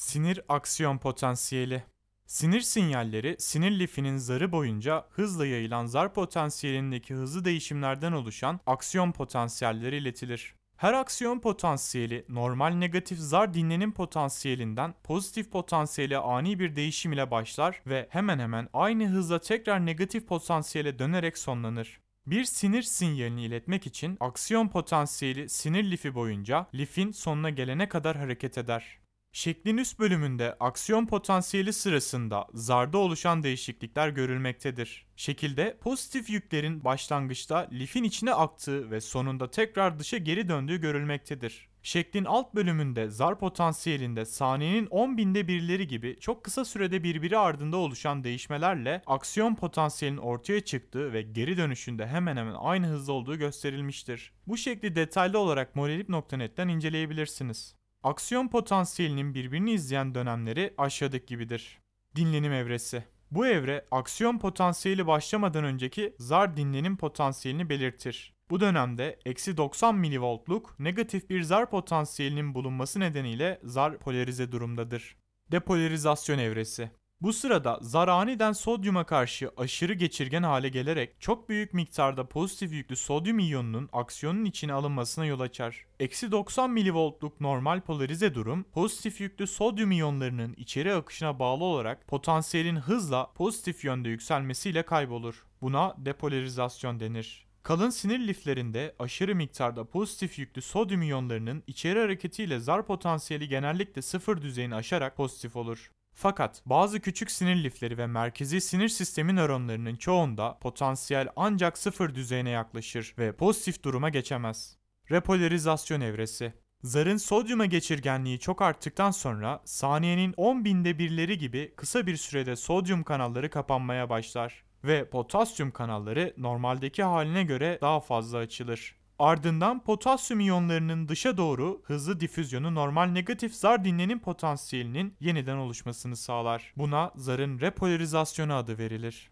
Sinir aksiyon potansiyeli. Sinir sinyalleri sinir lifinin zarı boyunca hızla yayılan zar potansiyelindeki hızlı değişimlerden oluşan aksiyon potansiyelleri iletilir. Her aksiyon potansiyeli normal negatif zar dinlenim potansiyelinden pozitif potansiyele ani bir değişim ile başlar ve hemen hemen aynı hızla tekrar negatif potansiyele dönerek sonlanır. Bir sinir sinyalini iletmek için aksiyon potansiyeli sinir lifi boyunca lifin sonuna gelene kadar hareket eder. Şeklin üst bölümünde aksiyon potansiyeli sırasında zarda oluşan değişiklikler görülmektedir. Şekilde pozitif yüklerin başlangıçta lifin içine aktığı ve sonunda tekrar dışa geri döndüğü görülmektedir. Şeklin alt bölümünde zar potansiyelinde saniyenin 10 binde birleri gibi çok kısa sürede birbiri ardında oluşan değişmelerle aksiyon potansiyelinin ortaya çıktığı ve geri dönüşünde hemen hemen aynı hızda olduğu gösterilmiştir. Bu şekli detaylı olarak morelip.net'ten inceleyebilirsiniz. Aksiyon potansiyelinin birbirini izleyen dönemleri aşağıdaki gibidir. Dinlenim evresi. Bu evre aksiyon potansiyeli başlamadan önceki zar dinlenim potansiyelini belirtir. Bu dönemde eksi 90 milivoltluk negatif bir zar potansiyelinin bulunması nedeniyle zar polarize durumdadır. Depolarizasyon evresi. Bu sırada zar aniden sodyuma karşı aşırı geçirgen hale gelerek çok büyük miktarda pozitif yüklü sodyum iyonunun aksiyonun içine alınmasına yol açar. Eksi 90 milivoltluk normal polarize durum pozitif yüklü sodyum iyonlarının içeri akışına bağlı olarak potansiyelin hızla pozitif yönde yükselmesiyle kaybolur. Buna depolarizasyon denir. Kalın sinir liflerinde aşırı miktarda pozitif yüklü sodyum iyonlarının içeri hareketiyle zar potansiyeli genellikle sıfır düzeyini aşarak pozitif olur. Fakat bazı küçük sinir lifleri ve merkezi sinir sistemi nöronlarının çoğunda potansiyel ancak sıfır düzeyine yaklaşır ve pozitif duruma geçemez. Repolarizasyon evresi Zarın sodyuma geçirgenliği çok arttıktan sonra saniyenin 10 binde birleri gibi kısa bir sürede sodyum kanalları kapanmaya başlar ve potasyum kanalları normaldeki haline göre daha fazla açılır. Ardından potasyum iyonlarının dışa doğru hızlı difüzyonu normal negatif zar dinlenim potansiyelinin yeniden oluşmasını sağlar. Buna zarın repolarizasyonu adı verilir.